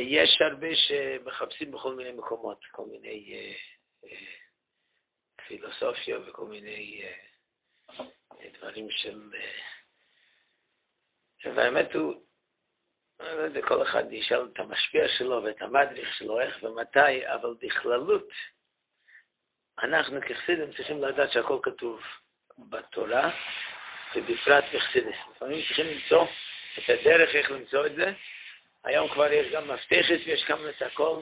יש הרבה שמחפשים בכל מיני מקומות, כל מיני אה, אה, פילוסופיה וכל מיני אה, דברים של... והאמת הוא, לא יודע, כל אחד ישאל את המשפיע שלו ואת המדריך שלו, איך ומתי, אבל בכללות, אנחנו כחסידים צריכים לדעת שהכל כתוב בתורה, ובפרט בחסידס. לפעמים צריכים למצוא את הדרך איך למצוא את זה. היום כבר יש גם מפתחת ויש גם את הכל.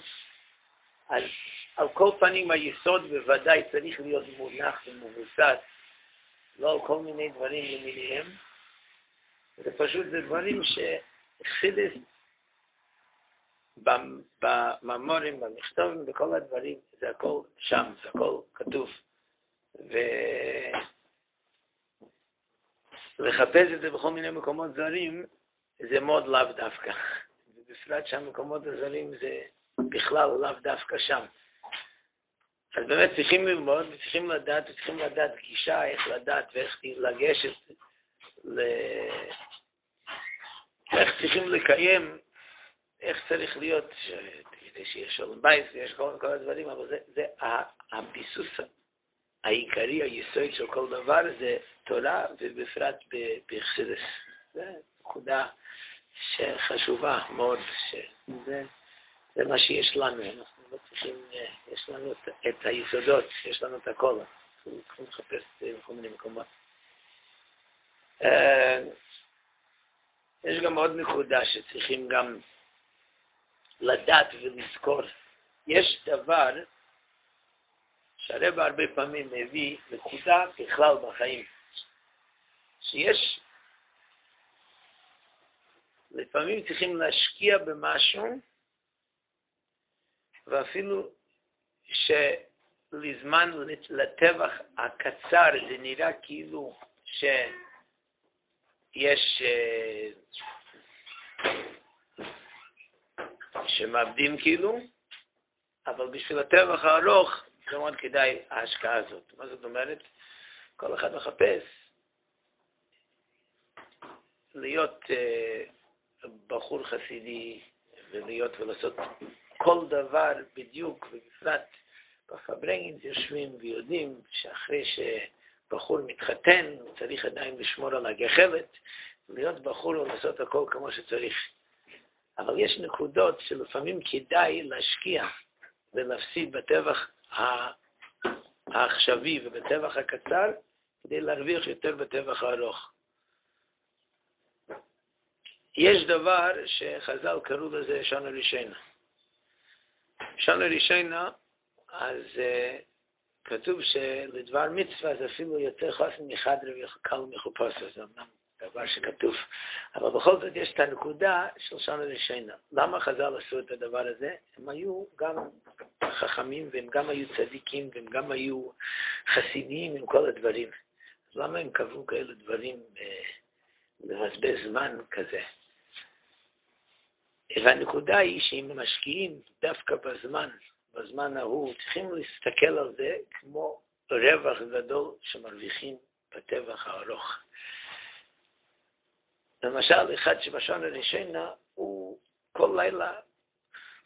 על, כל פנים היסוד בוודאי צריך להיות מונח ומבוסס, לא על כל מיני דברים למיניהם. זה פשוט, זה דברים שחסידס בממורים, במכתובים, בכל הדברים, זה הכל שם, זה הכל כתוב. ולחפש את זה בכל מיני מקומות זרים, זה מאוד לאו דווקא. ובפרט שהמקומות הזרים זה בכלל לאו דווקא שם. אז באמת צריכים ללמוד, וצריכים לדעת, וצריכים לדעת גישה, איך לדעת ואיך לגשת, ל... איך צריכים לקיים איך צריך להיות, כדי שיש שלום בית ויש כל, כל הדברים, אבל זה, זה הביסוס העיקרי, היסוד של כל דבר, זה תורה ובפרט בחסידס. זו נקודה שחשובה מאוד, שזה זה מה שיש לנו, אנחנו לא צריכים, יש לנו את, את היסודות, יש לנו את הכל, אנחנו צריכים לחפש בכל מיני מקומות. אה, יש גם עוד נקודה שצריכים גם לדעת ולזכור. יש דבר שהרב הרבה פעמים מביא נקודה בכלל בחיים, שיש, לפעמים צריכים להשקיע במשהו, ואפילו שלזמן, לטבח הקצר, זה נראה כאילו שיש אה, שמאבדים כאילו, אבל בשביל הטבח הארוך זה מאוד כדאי ההשקעה הזאת. מה זאת אומרת? כל אחד מחפש להיות uh, בחור חסידי ולהיות ולעשות כל דבר בדיוק, ובפרט בפברנגינס יושבים ויודעים שאחרי שבחור מתחתן הוא צריך עדיין לשמור על הגחלת, להיות בחור ולעשות הכל כמו שצריך. אבל יש נקודות שלפעמים כדאי להשקיע ולהפסיד בטבח העכשווי ובטבח הקצר כדי להרוויח יותר בטבח הארוך. יש דבר שחז"ל קראו לזה שנה ראשונה. שנה ראשונה, אז uh, כתוב שלדבר מצווה זה אפילו יותר חוסן מחדרי וקל מחופש, אז אמנם דבר שכתוב. אבל בכל זאת יש את הנקודה של שנה ראשונה. למה חז"ל עשו את הדבר הזה? הם היו גם חכמים והם גם היו צדיקים והם גם היו חסידים עם כל הדברים. אז למה הם קבעו כאלה דברים אה, לבזבז זמן כזה? והנקודה היא שאם משקיעים דווקא בזמן, בזמן ההוא, צריכים להסתכל על זה כמו רווח גדול שמרוויחים בטבח הארוך. למשל, אחד שבשעון הראשונה, הוא כל לילה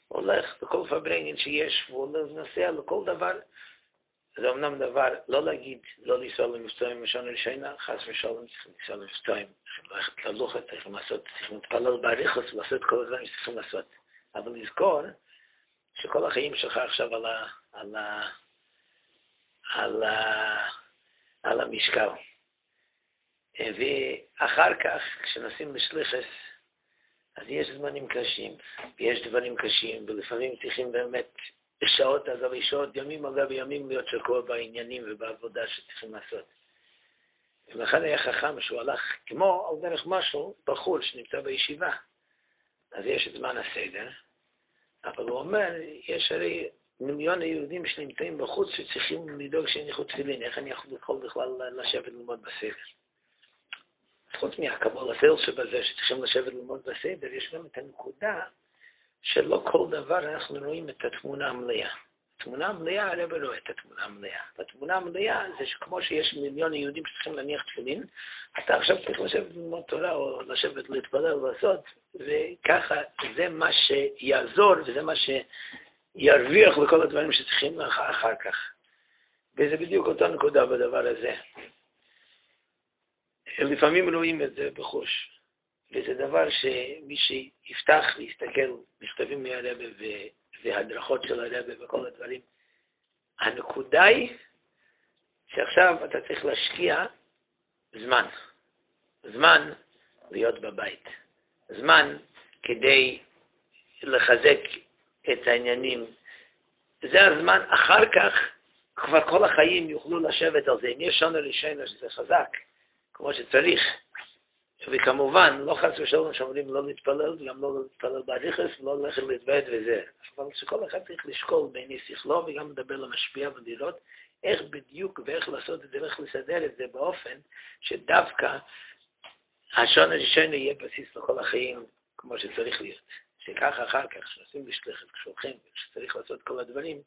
הולך לכל פברנגן שיש, והוא נוסע לכל דבר. זה אמנם דבר, לא להגיד, לא לנסוע למבצעים בשעון הראשונה, חס ושלום צריכים לנסוע למבצעים, צריכים ללכת ללוכת, צריכים לעשות, צריכים להתפלל באריכוס ולעשות כל הדברים שצריכים לעשות. אבל לזכור שכל החיים שלך עכשיו על, ה, על, ה, על, ה, על המשקל. ואחר כך, כשנוסעים לשליחס, אז יש זמנים קשים, ויש דברים קשים, ולפעמים צריכים באמת שעות על גבי שעות, ימים על גבי ימים להיות שקוע בעניינים ובעבודה שצריכים לעשות. ולכן היה חכם שהוא הלך כמו על דרך משהו, בחור שנמצא בישיבה. אז יש את זמן הסדר, אבל הוא אומר, יש הרי מיליון היהודים שנמצאים בחוץ שצריכים לדאוג שיניחו תפילין, איך אני יכול בכלל לשבת ללמוד בסדר? חוץ מהקבול הסל שבזה, שצריכים לשבת ללמוד בסדר, יש גם את הנקודה שלא כל דבר אנחנו רואים את התמונה המלאה. תמונה המלאה, הרב רואה את התמונה המלאה. והתמונה המלאה זה שכמו שיש מיליון יהודים שצריכים להניח תפילין, אתה עכשיו צריך לשבת ללמוד תורה או לשבת להתפלל ולעשות, וככה זה מה שיעזור וזה מה שירוויח לכל הדברים שצריכים אחר כך. וזה בדיוק אותה נקודה בדבר הזה. לפעמים רואים את זה בחוש, וזה דבר שמי שיפתח ויסתכל מכתבים מהרבה והדרכות של הרבה וכל הדברים, הנקודה היא שעכשיו אתה צריך להשקיע זמן. זמן להיות בבית. זמן כדי לחזק את העניינים. זה הזמן, אחר כך כבר כל החיים יוכלו לשבת על זה. אם יש שונה ראשונה שזה חזק, כמו שצריך, וכמובן, לא חס ושלום שאומרים לא להתפלל, גם לא להתפלל באריכס, לא ללכת להתוועד וזה. אבל שכל אחד צריך לשקול בעיני שכלו וגם לדבר למשפיע ולראות איך בדיוק ואיך לעשות את זה ואיך לסדר את זה באופן שדווקא השעון הראשון יהיה בסיס לכל החיים כמו שצריך להיות. שככה אחר כך, כשעושים בשליחת, כשהולכים, כשצריך לעשות כל הדברים,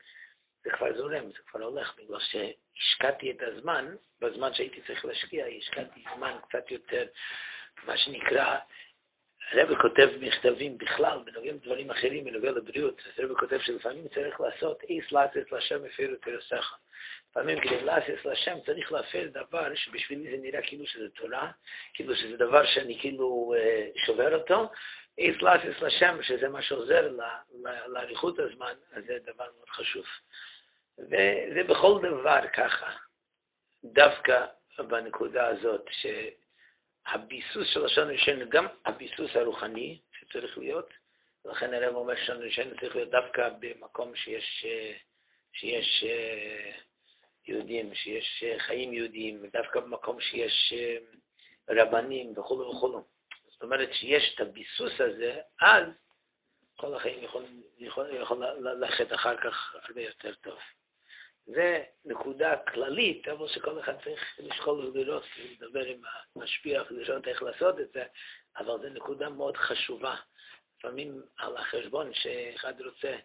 זה כבר זורם, זה כבר הולך, בגלל שהשקעתי את הזמן, בזמן שהייתי צריך להשקיע, השקעתי זמן קצת יותר, מה שנקרא, הרב כותב מכתבים בכלל, בנוגעים לדברים אחרים, בנוגע לבריאות, הרב כותב שלפעמים צריך לעשות איס להשם הפר את פרסך. לפעמים כדי לעשות להשם צריך להפר דבר שבשבילי זה נראה כאילו שזה תורה, כאילו שזה דבר שאני כאילו אה, שובר אותו, איס לעשות להשם, שזה מה שעוזר לאריכות הזמן, אז זה דבר מאוד חשוב. וזה בכל דבר ככה, דווקא בנקודה הזאת, שהביסוס של לשון ראשון, גם הביסוס הרוחני שצריך להיות, ולכן הרב אומר שלשון ראשון צריך להיות דווקא במקום שיש, שיש יהודים, שיש חיים יהודיים, דווקא במקום שיש רבנים וכו' וכו'. זאת אומרת שיש את הביסוס הזה, אז כל החיים יכולים יכול, יכול ללכת אחר כך הרבה יותר טוב. זה נקודה כללית, אבל שכל אחד צריך לשקול ולראות, לדבר עם המשפיע ולראות איך לעשות את זה, אבל זו נקודה מאוד חשובה. לפעמים על החשבון שאחד רוצה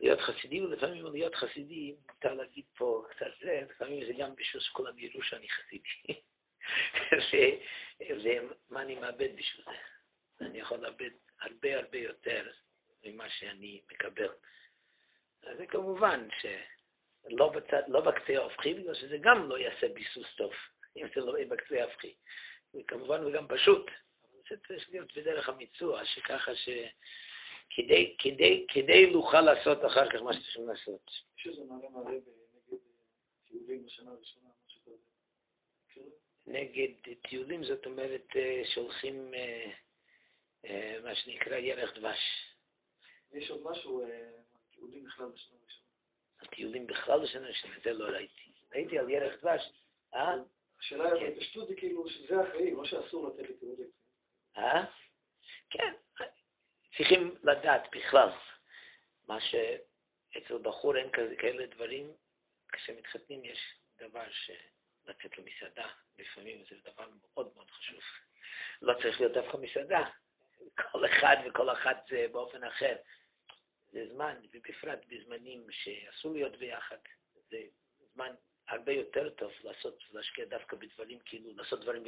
להיות חסידי, ולפעמים להיות חסידי, מותר להגיד פה קצת זה, לפעמים זה גם בשביל שכולם יראו שאני חסידי. ומה אני מאבד בשביל זה? אני יכול לאבד הרבה הרבה יותר ממה שאני מקבל. אז זה כמובן ש... לא, בצד, לא בקצה ההופכי, בגלל שזה גם לא יעשה ביסוס טוב, אם זה לא יהיה בקצה ההופכי. וכמובן הוא גם פשוט, זה צריך להיות בדרך המיצוע, שככה ש... כדי, כדי, כדי לוכל לעשות אחר כך מה שצריכים לעשות. נגד טיולים הראשונה, זאת אומרת, אה, שהולכים אה, מה שנקרא ירח דבש. יש עוד משהו, טיולים בכלל בשנה הטיולים בכלל בשנה ראשונה, זה לא ראיתי. ראיתי על ירח דבש, אה? השאלה היא, בפשטות זה כאילו שזה החיים, לא שאסור לתת לטיולים. אה? כן, צריכים לדעת בכלל. מה שאצל בחור אין כאלה דברים, כשמתחתנים יש דבר שלצאת למסעדה, לפעמים זה דבר מאוד מאוד חשוב. לא צריך להיות דווקא מסעדה, כל אחד וכל אחת זה באופן אחר. זה זמן, ובפרט בזמנים שאסור להיות ביחד, זה זמן הרבה יותר טוב לעשות, להשקיע דווקא בדברים, כאילו, לעשות דברים,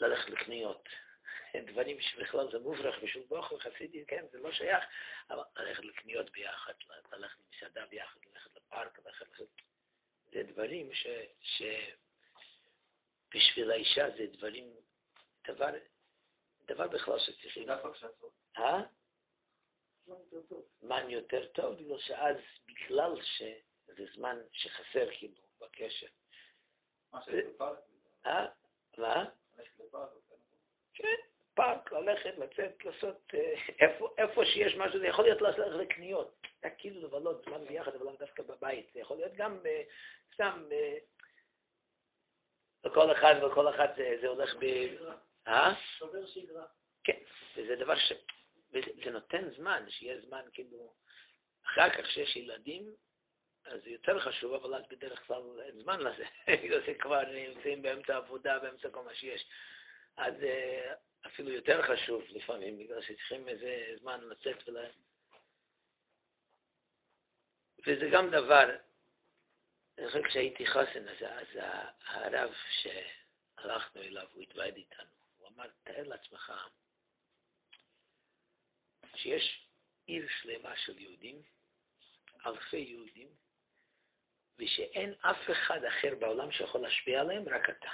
ללכת לקניות. דברים שבכלל זה מוברח בשביל בוכר וחסידי, כן, זה לא שייך, אבל ללכת לקניות ביחד, ללכת למסעדה ביחד, ללכת לפארק, ללכת... זה דברים ש... ש... בשביל האישה זה דברים, דבר, דבר בכלל שצריכים... אה? זמן יותר טוב, בגלל שאז, בגלל שזה זמן שחסר כאילו בקשר. מה? אה? מה? כן, פארק, ללכת, לצאת, לעשות, איפה שיש משהו, זה יכול להיות ללכת לקניות. רק כאילו לבלות זמן ביחד, אבל דווקא בבית. זה יכול להיות גם סתם, לכל אחד וכל אחד זה הולך ב... אה? שובר שגרה. כן, וזה דבר ש... וזה נותן זמן, שיהיה זמן כאילו, אחר כך שיש ילדים, אז זה יותר חשוב, אבל אז בדרך כלל אין זמן לזה, זה כבר נמצאים באמצע העבודה, באמצע כל מה שיש. אז אה, אפילו יותר חשוב לפעמים, בגלל שצריכים איזה זמן לצאת ול... וזה גם דבר, אני חושב כשהייתי חוסן, אז, אז הרב שהלכנו אליו, הוא התוועד איתנו, הוא אמר, תאר לעצמך שיש עיר שלמה של יהודים, אלפי יהודים, ושאין אף אחד אחר בעולם שיכול להשפיע עליהם, רק אתה.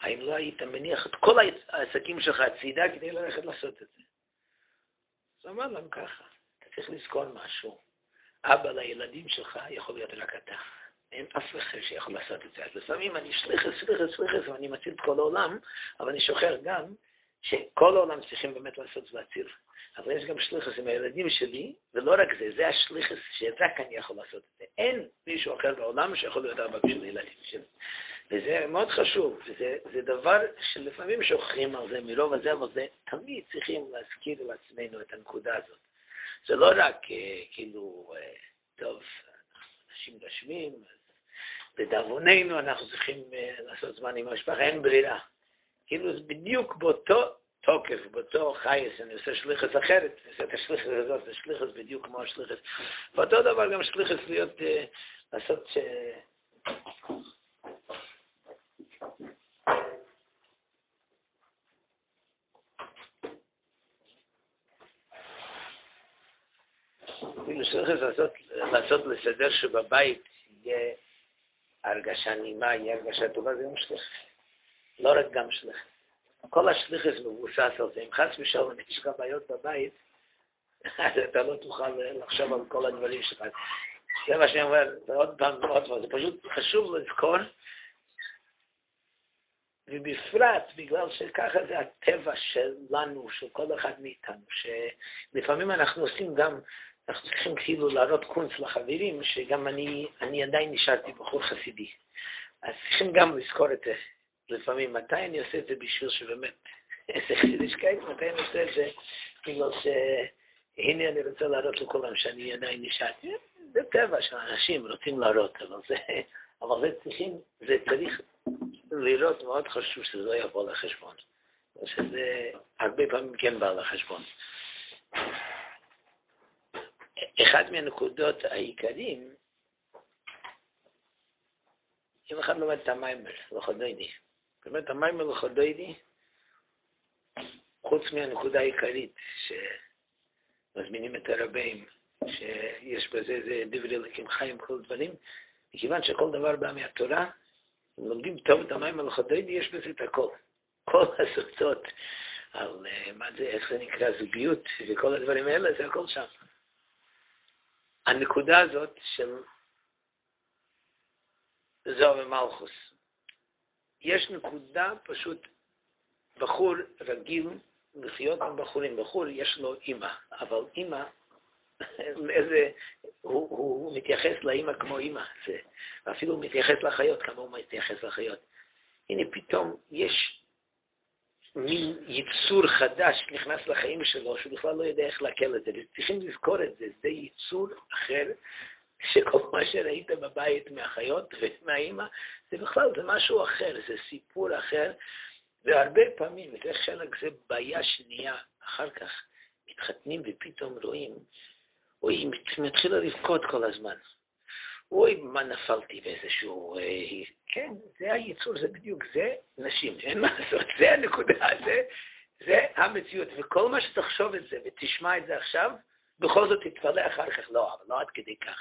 האם לא היית מניח את כל העסקים שלך הצידה כדי ללכת לעשות את זה? אז אמר להם ככה, אתה צריך לזכור משהו. אבא לילדים שלך יכול להיות רק אתה. אין אף אחד שיכול לעשות את זה. אז לפעמים אני שליחס, שליחס, שליחס, ואני מציל את כל העולם, אבל אני שוכר גם שכל העולם צריכים באמת לעשות ולהציל. אבל יש גם שליחס עם הילדים שלי, ולא רק זה, זה השליחס שרק אני יכול לעשות את זה. אין מישהו אחר בעולם שיכול להיות אבא בשביל הילדים שלי. וזה מאוד חשוב, וזה דבר שלפעמים שוכחים על זה מרוב הזה, אבל זה תמיד צריכים להזכיר לעצמנו את הנקודה הזאת. זה לא רק אה, כאילו, אה, טוב, אנשים גשמים, לדאבוננו אנחנו צריכים אה, לעשות זמן עם המשפחה, אין ברירה. כאילו זה בדיוק באותו תוקף, באותו חייס, אני עושה שליחס אחרת, אני עושה את השליחס הזאת, זה שליחס בדיוק כמו השליחס. ואותו דבר גם שליחס להיות, לעשות ש... אפילו צריך לעשות, לעשות לסדר שבבית יהיה הרגשה נעימה, יהיה הרגשה טובה, זה גם שליחס. לא רק גם שליחס. כל השליחס מבוסס על זה. אם חס ושלום יש לך בעיות בבית, אז אתה לא תוכל לחשוב על כל הדברים שלך. זה מה שאני אומר, ועוד פעם ועוד פעם, זה פשוט חשוב לזכור, ובפרט בגלל שככה זה הטבע שלנו, של כל אחד מאיתנו, שלפעמים אנחנו עושים גם אנחנו צריכים כאילו להראות קונץ לחברים, שגם אני, אני עדיין נשארתי בחור חסידי. אז צריכים גם לזכור את זה. לפעמים, מתי אני עושה את זה בשביל שבאמת, איזה חידישקייט, מתי אני עושה את זה בגלל שהנה אני רוצה להראות לכולם שאני עדיין נשארתי. זה טבע של אנשים רוצים להראות, אבל זה, אבל זה צריכים, זה צריך לראות, מאוד חשוב שזה לא יבוא לחשבון. שזה הרבה פעמים כן בא לחשבון. אחד מהנקודות העיקריים, אם אחד לומד את המיימר לחודוידי, באמת המיימר לחודוידי, חוץ מהנקודה העיקרית שמזמינים את הרבים, שיש בזה זה דברי אלוקים חיים, כל דברים, מכיוון שכל דבר בא מהתורה, אם לומדים טוב את המים על חודוידי, יש בזה את הכל. כל הסוצות על מה זה, איך זה נקרא, זוגיות וכל הדברים האלה, זה הכל שם. הנקודה הזאת של זוהר ומלכוס. יש נקודה פשוט, בחור רגיל לחיות עם בחורים. בחור יש לו אימא, אבל אימא, איזה, הוא, הוא, הוא מתייחס לאימא כמו אימא, זה, ואפילו הוא מתייחס לחיות כמו הוא מתייחס לחיות. הנה פתאום יש מין יצור חדש נכנס לחיים שלו, שהוא בכלל לא יודע איך לעכל את זה. וצריכים לזכור את זה, זה יצור אחר, שכל מה שראית בבית מהחיות ומהאימא, זה בכלל, זה משהו אחר, זה סיפור אחר. והרבה פעמים, זה חלק, זה בעיה שנייה, אחר כך מתחתנים ופתאום רואים, או היא מתחילה לבכות כל הזמן. אוי, מה נפלתי באיזשהו... אה, כן, זה הייצור, זה בדיוק, זה נשים, אין מה לעשות, זה הנקודה, זה, זה המציאות. וכל מה שתחשוב את זה ותשמע את זה עכשיו, בכל זאת תתפלא אחר כך, לא, אבל לא עד כדי כך.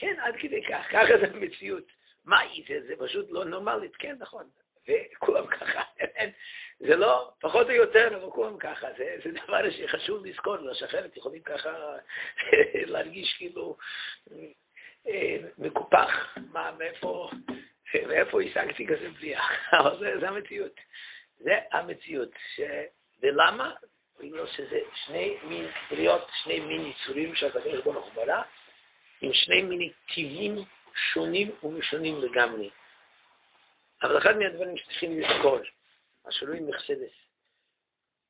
כן, עד כדי כך, ככה זה המציאות. מה היא זה? זה פשוט לא נורמלית, כן, נכון. וכולם ככה, זה לא, פחות או יותר, אבל כולם ככה, זה, זה דבר שחשוב לזכור, לא שאחרת יכולים ככה להרגיש כאילו אה, מקופח, מה, מאיפה, מאיפה השגתי כזה בריאה, אבל זה, זה המציאות. זה המציאות. ש... ולמה? בגלל שזה שני מין בריאות, שני מין יצורים שהקדוש ברוך הוא ברא, עם שני מיני טבעים שונים ומשונים לגמרי. אבל אחד מהדברים שצריכים לזכור, מה שרואים בחסדס,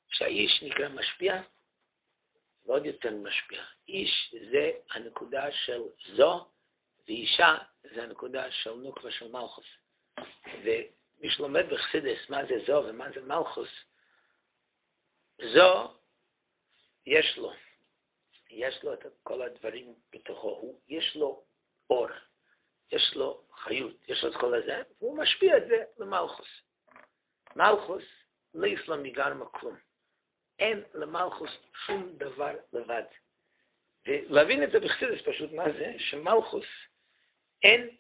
שהאיש נקרא משפיע, ועוד יותר משפיע. איש זה הנקודה של זו ואישה זה הנקודה של נוקבה של מלכוס. ומי שלומד בחסידס מה זה זו ומה זה מלכוס, זו יש לו יש לו את כל הדברים בתוכו, הוא, יש לו אור, יש לו חיות, יש לו את כל הזה, והוא משפיע את זה למלכוס. מלכוס לא יסלם מגרמה כלום. אין למלכוס שום דבר לבד. ולהבין את זה בחסידס פשוט, מה זה? שמלכוס, אין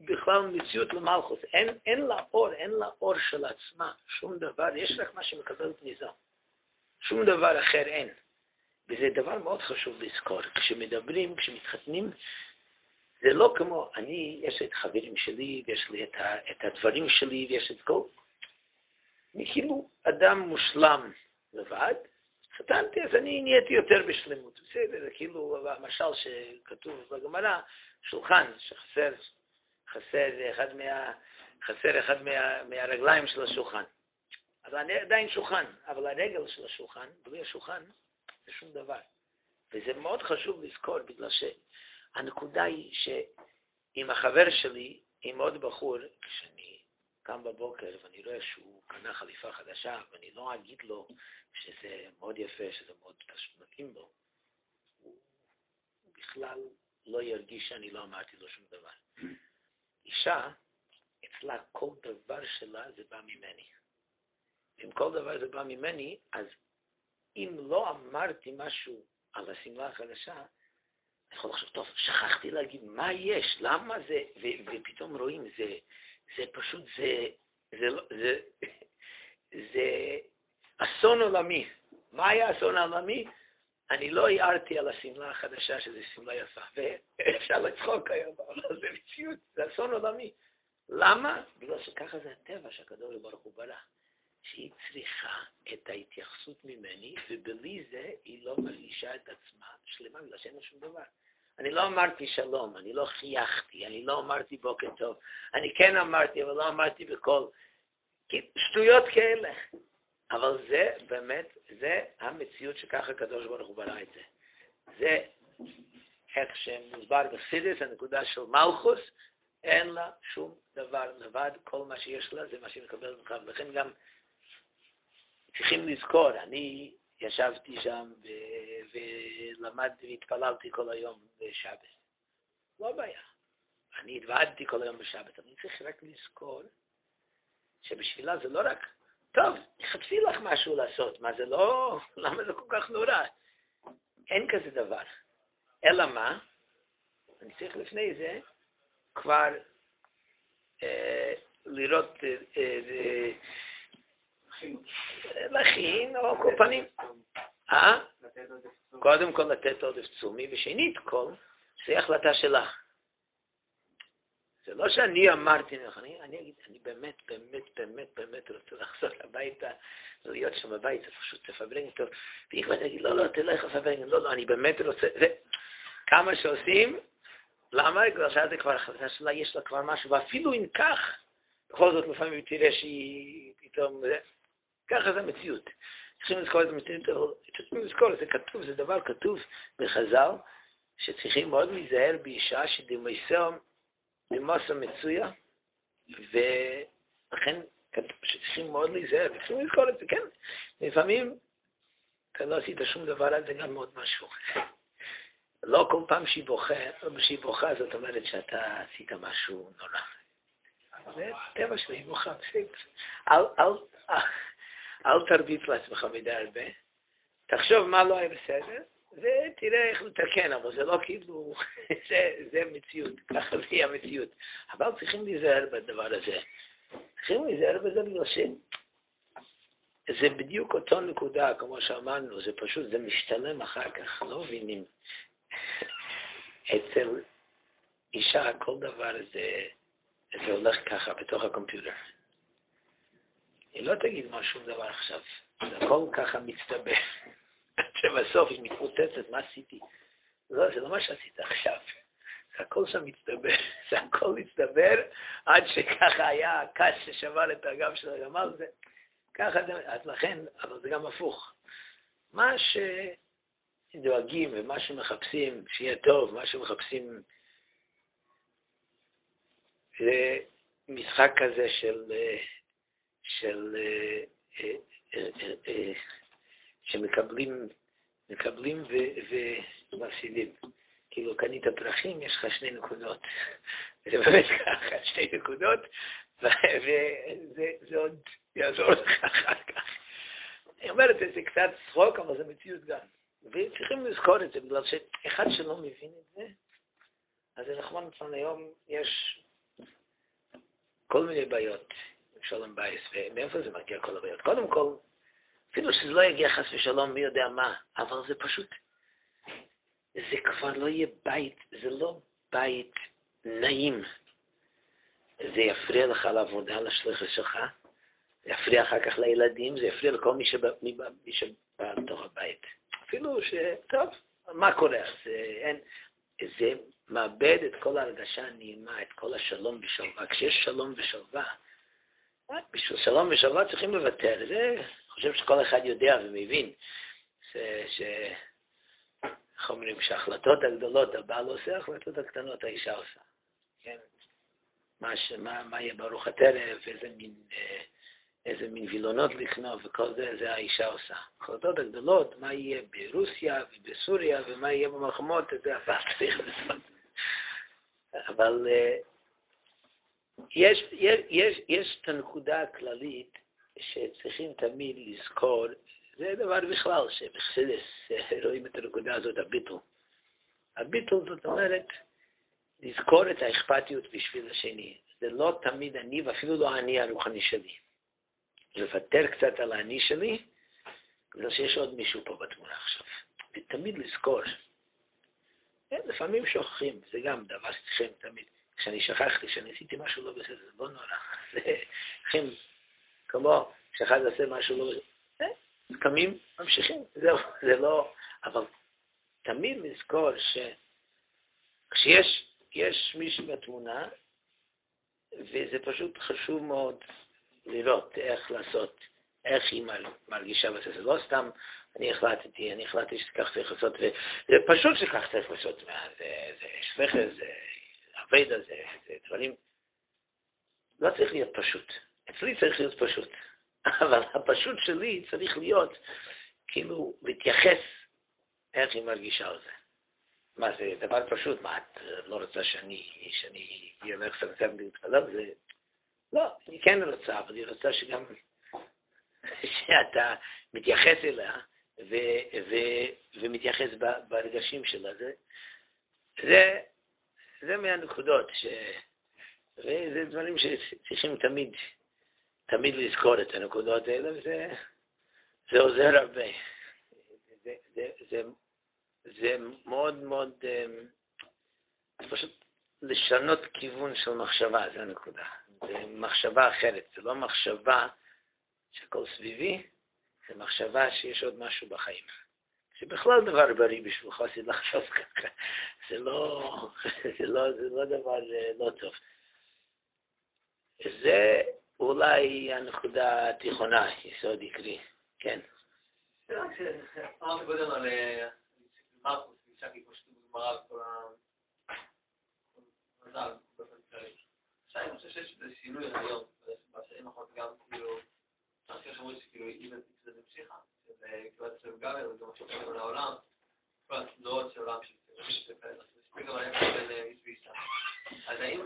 בכלל מציאות למלכוס, אין, אין לה אור, אין לה אור של עצמה, שום דבר, יש רק מה שמקבלת מזה. שום דבר אחר אין. וזה דבר מאוד חשוב לזכור. כשמדברים, כשמתחתנים, זה לא כמו, אני, יש את החברים שלי, ויש לי את, ה, את הדברים שלי, ויש את כל... אני כאילו אדם מושלם לבד, חתנתי, אז אני נהייתי יותר בשלמות. בסדר, זה כאילו המשל שכתוב בגמרא, שולחן שחסר חסר אחד, מה, חסר אחד מה, מהרגליים של השולחן. אז אני עדיין שולחן, אבל הרגל של השולחן, בלי השולחן, זה שום דבר. וזה מאוד חשוב לזכור, בגלל שהנקודה היא שעם החבר שלי, עם עוד בחור, כשאני קם בבוקר ואני רואה שהוא קנה חליפה חדשה, ואני לא אגיד לו שזה מאוד יפה, שזה מאוד מתאים לו, הוא בכלל לא ירגיש שאני לא אמרתי לו שום דבר. אישה, אצלה כל דבר שלה זה בא ממני. אם כל דבר זה בא ממני, אז אם לא אמרתי משהו על השמלה החדשה, אני יכול לחשוב, טוב, שכחתי להגיד מה יש, למה זה, ו- ופתאום רואים, זה, זה פשוט, זה, זה, זה, זה אסון עולמי. מה היה אסון עולמי? אני לא הערתי על השמלה החדשה שזו שמלה יפה, ואפשר לצחוק היום, אבל זה מציאות, זה אסון עולמי. למה? בגלל שככה זה הטבע שהקדוש ברוך הוא ברא, שהיא צריכה את ההתייחסות ממני, ובלי זה היא לא מרגישה את עצמה שלמה, בגלל שאין לה שום דבר. אני לא אמרתי שלום, אני לא חייכתי, אני לא אמרתי בוקר טוב, אני כן אמרתי, אבל לא אמרתי בקול. שטויות כאלה. אבל זה באמת, זה המציאות שככה הקדוש ברוך הוא ברא את זה. זה איך שמוסבר בחסידס, הנקודה של מלכוס, אין לה שום דבר לבד, כל מה שיש לה זה מה שהיא מקבלת ממך, ולכן גם צריכים לזכור, אני ישבתי שם ולמדתי והתפללתי כל היום בשבת. לא בעיה. אני התוועדתי כל היום בשבת, אני צריך רק לזכור שבשבילה זה לא רק טוב, תחפשי לך משהו לעשות, מה זה לא, למה זה כל כך נורא? אין כזה דבר. אלא מה? אני צריך לפני זה כבר אה, לראות, אה, אה, להכין, או כל פנים. אה? קודם כל לתת עודף תשומי, ושנית כל, זה החלטה שלך. זה לא שאני אמרתי לך, אני, אני אגיד, אני באמת, באמת, באמת, באמת רוצה לחזור הביתה, להיות שם בבית, פשוט טוב. והיא כבר תגיד, לא, לא, תלך לפברג, לא, לא, אני באמת רוצה, זה, כמה שעושים, למה? בגלל שזה כבר החלטה שלה, יש לה כבר משהו, ואפילו אם כך, בכל זאת לפעמים תראה שהיא פתאום, ככה זה המציאות. צריכים לזכור את המציאות, צריכים לזכור, זה כתוב, זה דבר כתוב בחז"ל, שצריכים מאוד להיזהר באישה ממסה מצויה, ולכן שצריכים מאוד להיזהר, וצריכים לזכור את זה, כן. לפעמים אתה לא עשית שום דבר על זה גם מאוד משהו. לא כל פעם שהיא בוכה, שהיא בוכה זאת אומרת שאתה עשית משהו נורא. זה טבע שלי, היא בוכה, אל, אל, תרביץ לעצמך מדי הרבה, תחשוב מה לא היה בסדר, ותראה איך לתקן, אבל זה לא כאילו, זה, זה מציאות, ככה זה יהיה המציאות. אבל צריכים להיזהר בדבר הזה. צריכים להיזהר בזה בגלל ש... זה בדיוק אותו נקודה, כמו שאמרנו, זה פשוט, זה משתלם אחר כך, לא מבינים. אצל אישה כל דבר זה, זה הולך ככה בתוך הקומפיוטר. היא לא תגיד מה שום דבר עכשיו, זה הכל ככה מצטבר. שבסוף היא מתפוצצת, מה עשיתי? לא, זה לא מה שעשית עכשיו. זה הכל שם מצטבר, זה הכל מצטבר עד שככה היה הקש ששבר את הגב של הגמל, זה ככה זה, אז לכן, אבל זה גם הפוך. מה שדואגים ומה שמחפשים שיהיה טוב, מה שמחפשים זה משחק כזה של, של, אה, אה, אה, שמקבלים מקבלים ומפסידים. כאילו קנית פרחים, יש לך שני נקודות. זה באמת ככה, שתי נקודות, וזה עוד יעזור לך אחר כך. אני אומר את זה, קצת צחוק, אבל זה מציאות גם. וצריכים לזכור את זה, בגלל שאחד שלא מבין את זה, אז זה נכון היום, יש כל מיני בעיות, שלום בייס, ומאיפה זה מגיע כל הבעיות? קודם כל, אפילו שזה לא יגיע חס ושלום, מי יודע מה, אבל זה פשוט, זה כבר לא יהיה בית, זה לא בית נעים. זה יפריע לך לעבודה, לשליחה שלך, זה יפריע אחר כך לילדים, זה יפריע לכל מי שבא, מי שבא לתוך הבית. אפילו ש... טוב, מה קורה? זה, אין, זה מאבד את כל ההרגשה הנעימה, את כל השלום ושלווה. כשיש שלום ושלווה, בשביל שלום ושלווה צריכים לוותר. זה, חושב שכל אחד יודע ומבין, ש... ש... איך אומרים, שההחלטות הגדולות הבעל עושה, ההחלטות הקטנות האישה עושה. כן? מה, ש... מה, מה יהיה ברוך הטרף, איזה מין... אה, איזה מין וילונות לקנות וכל זה, זה האישה עושה. החלטות הגדולות, מה יהיה ברוסיה ובסוריה ומה יהיה במלחמות, זה הבעל צריך לעשות. אבל אה, יש, יש, יש, יש את הנקודה הכללית שצריכים תמיד לזכור, זה דבר בכלל, שבחסידס רואים את הנקודה הזאת, הביטול. הביטול זאת אומרת, לזכור את האכפתיות בשביל השני. זה לא תמיד אני, ואפילו לא אני הרוחני שלי. לוותר קצת על האני שלי, בגלל שיש עוד מישהו פה בתמונה עכשיו. ותמיד לזכור. כן, לפעמים שוכחים, זה גם דבר שצריכים תמיד. כשאני שכחתי, כשאני עשיתי משהו לא בסדר, לא נורא. צריכים, כמו כשאחד עושה משהו לא בסדר, אה, קמים, ממשיכים, זהו, זה לא... אבל תמיד לזכור שכשיש מישהו בתמונה, וזה פשוט חשוב מאוד לראות איך לעשות, איך היא מרגישה בזה. זה לא סתם אני החלטתי, אני החלטתי שכך צריך לעשות, וזה פשוט שכך צריך לעשות. זה, שפכר, זה עבד הזה, זה דברים... לא צריך להיות פשוט. אצלי צריך להיות פשוט. אבל הפשוט שלי צריך להיות, כאילו, להתייחס איך היא מרגישה על זה. מה, זה דבר פשוט? מה, את לא רוצה שאני, שאני אלך לצמצם להתפלל? זה לא, אני כן רוצה, אבל היא רוצה שגם, שאתה מתייחס אליה ו, ו, ומתייחס ברגשים שלה. זה, זה, זה מהנקודות, ש, וזה דברים שצריכים תמיד, תמיד לזכור את הנקודות האלה, וזה זה עוזר הרבה. זה, זה, זה, זה מאוד מאוד, זה אה, פשוט לשנות כיוון של מחשבה, זה הנקודה. זה מחשבה אחרת, זה לא מחשבה שהכל סביבי, זה מחשבה שיש עוד משהו בחיים. שבכלל דבר בריא בשביל חסיד לחשוב ככה, זה לא, זה לא, זה לא דבר אה, לא טוב. זה אולי הנקודה התיכונה, יסוד עקרי, כן. אה, אני חושב שיש איזה שינוי היום, בשנים האחרונות גם כאילו, חושב שאומרים שכאילו אם זה המשיכה, עד אצלנו גם וגם עכשיו קורה לעולם, כל התנועות של עולם של זה גם היחס בין איש ואישה. אז האם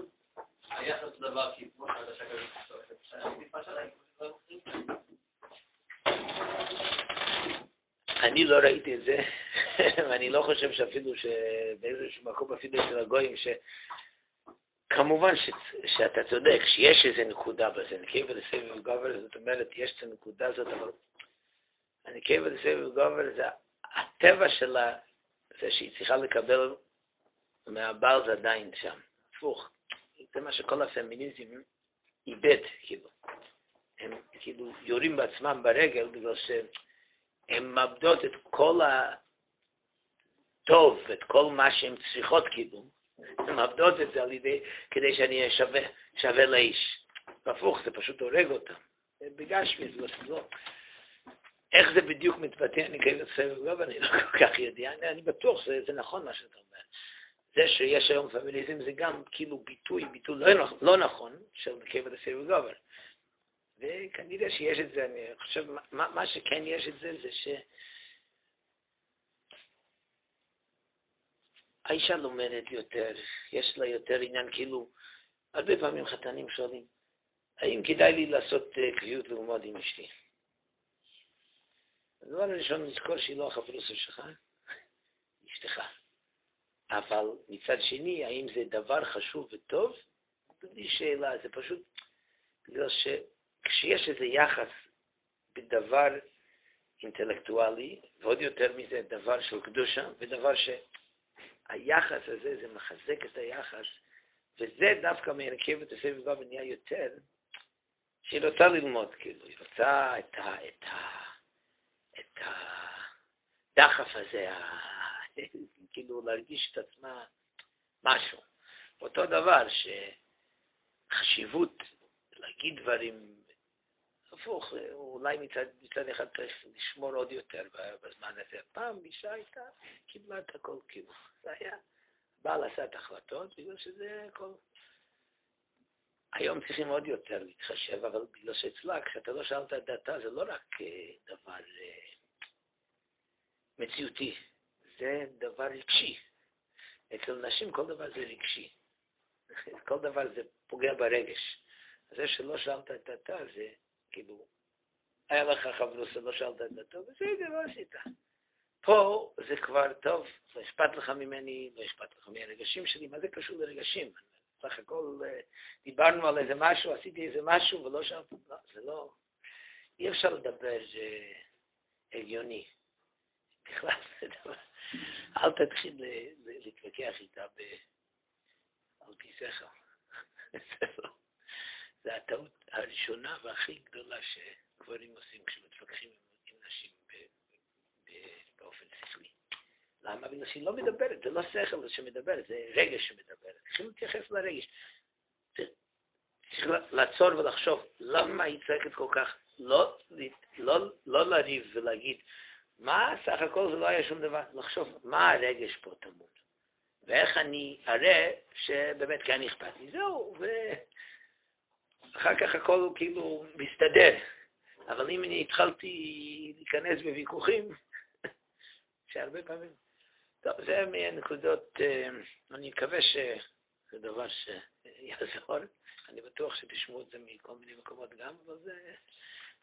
היחס אותו דבר כי חדשה כזאת, עדיפה שלהם, אני לא ראיתי את זה, ואני לא חושב שאפילו שבאיזשהו מקום, אפילו אצל הגויים, כמובן ש, שאתה צודק, שיש איזו נקודה בזה, נקבה תסובב גבר, זאת אומרת, יש את הנקודה הזאת, אבל הנקבה תסובב גבר, זה הטבע שלה, זה שהיא צריכה לקבל מהבעל זה עדיין שם, הפוך. זה מה שכל הפמיניזם איבד, כאילו. הם כאילו יורים בעצמם ברגל בגלל שהן מאבדות את כל הטוב, את כל מה שהן צריכות, כאילו, הן מאבדות את זה על ידי, כדי שאני אהיה שווה, שווה לאיש. והפוך, זה פשוט הורג אותם. בגשמי, זה לא... איך זה בדיוק מתבטא, אני כאילו סבב גב, אני לא כל כך יודע, אני, אני בטוח שזה נכון מה שאתה אומר. זה שיש היום פמיניזם זה גם כאילו ביטוי, ביטוי לא, לא נכון של מקיימת הסבב גבר. וכנראה שיש את זה, אני חושב, מה, מה שכן יש את זה, זה ש... האישה לומדת יותר, יש לה יותר עניין, כאילו, הרבה פעמים חתנים שואלים, האם כדאי לי לעשות אה, קביעות ללמוד עם אשתי? הדבר הראשון, לזכור שהיא לא החברוסה שלך, אשתך. אבל מצד שני, האם זה דבר חשוב וטוב? בלי שאלה, זה פשוט בגלל שכשיש איזה יחס בדבר אינטלקטואלי, ועוד יותר מזה דבר של קדושה, ודבר שהיחס הזה, זה מחזק את היחס, וזה דווקא מרכב את הסבב הבא ונהיה יותר, שהיא רוצה ללמוד, כאילו, היא רוצה את ה... את ה... הדחף הזה, כאילו להרגיש את עצמה משהו. אותו דבר, שחשיבות להגיד דברים הפוך, אולי מצד, מצד אחד צריך לשמור עוד יותר בזמן הזה. פעם אישה הייתה, קיבלה את הכל כאילו. זה היה, בעל עשה את ההחלטות, בגלל שזה הכל. היום צריכים עוד יותר להתחשב, אבל בגלל שאצלה, כשאתה לא שאלת את דעתה, זה לא רק אה, דבר אה, מציאותי, זה דבר רגשי. אצל נשים כל דבר זה רגשי. כל דבר זה פוגע ברגש. זה שלא שאלת את דעתה, זה כאילו, היה לך חברוסה, לא שאלת את דעתו, בסדר, לא עשית. פה זה כבר טוב, לא אכפת לך ממני, לא אכפת לך מהרגשים שלי, מה זה קשור לרגשים? סך הכל אה, דיברנו על איזה משהו, עשיתי איזה משהו ולא שאלת, לא, זה לא, אי אפשר לדבר זה הגיוני. בכלל אל תתחיל להתווכח איתה על שכל. זה לא. זו הטעות הראשונה והכי גדולה שגברים עושים כשמתווכחים עם נשים באופן שכלי. למה? בגלל שהיא לא מדברת, זה לא שכל שמדבר, זה רגש שמדבר. צריכים להתייחס לרגש. צריך לעצור ולחשוב למה היא צועקת כל כך, לא, לא, לא לריב ולהגיד, מה סך הכל זה לא היה שום דבר, לחשוב מה הרגש פה טמון, ואיך אני אראה שבאמת כן אכפת לי, זהו, אחר כך הכל כאילו מסתדר. אבל אם אני התחלתי להיכנס בוויכוחים, שהרבה פעמים... טוב, זה מהנקודות, אה, אני מקווה שזה דבר שיעזור. אני בטוח שתשמעו את זה מכל מיני מקומות גם, אבל זה,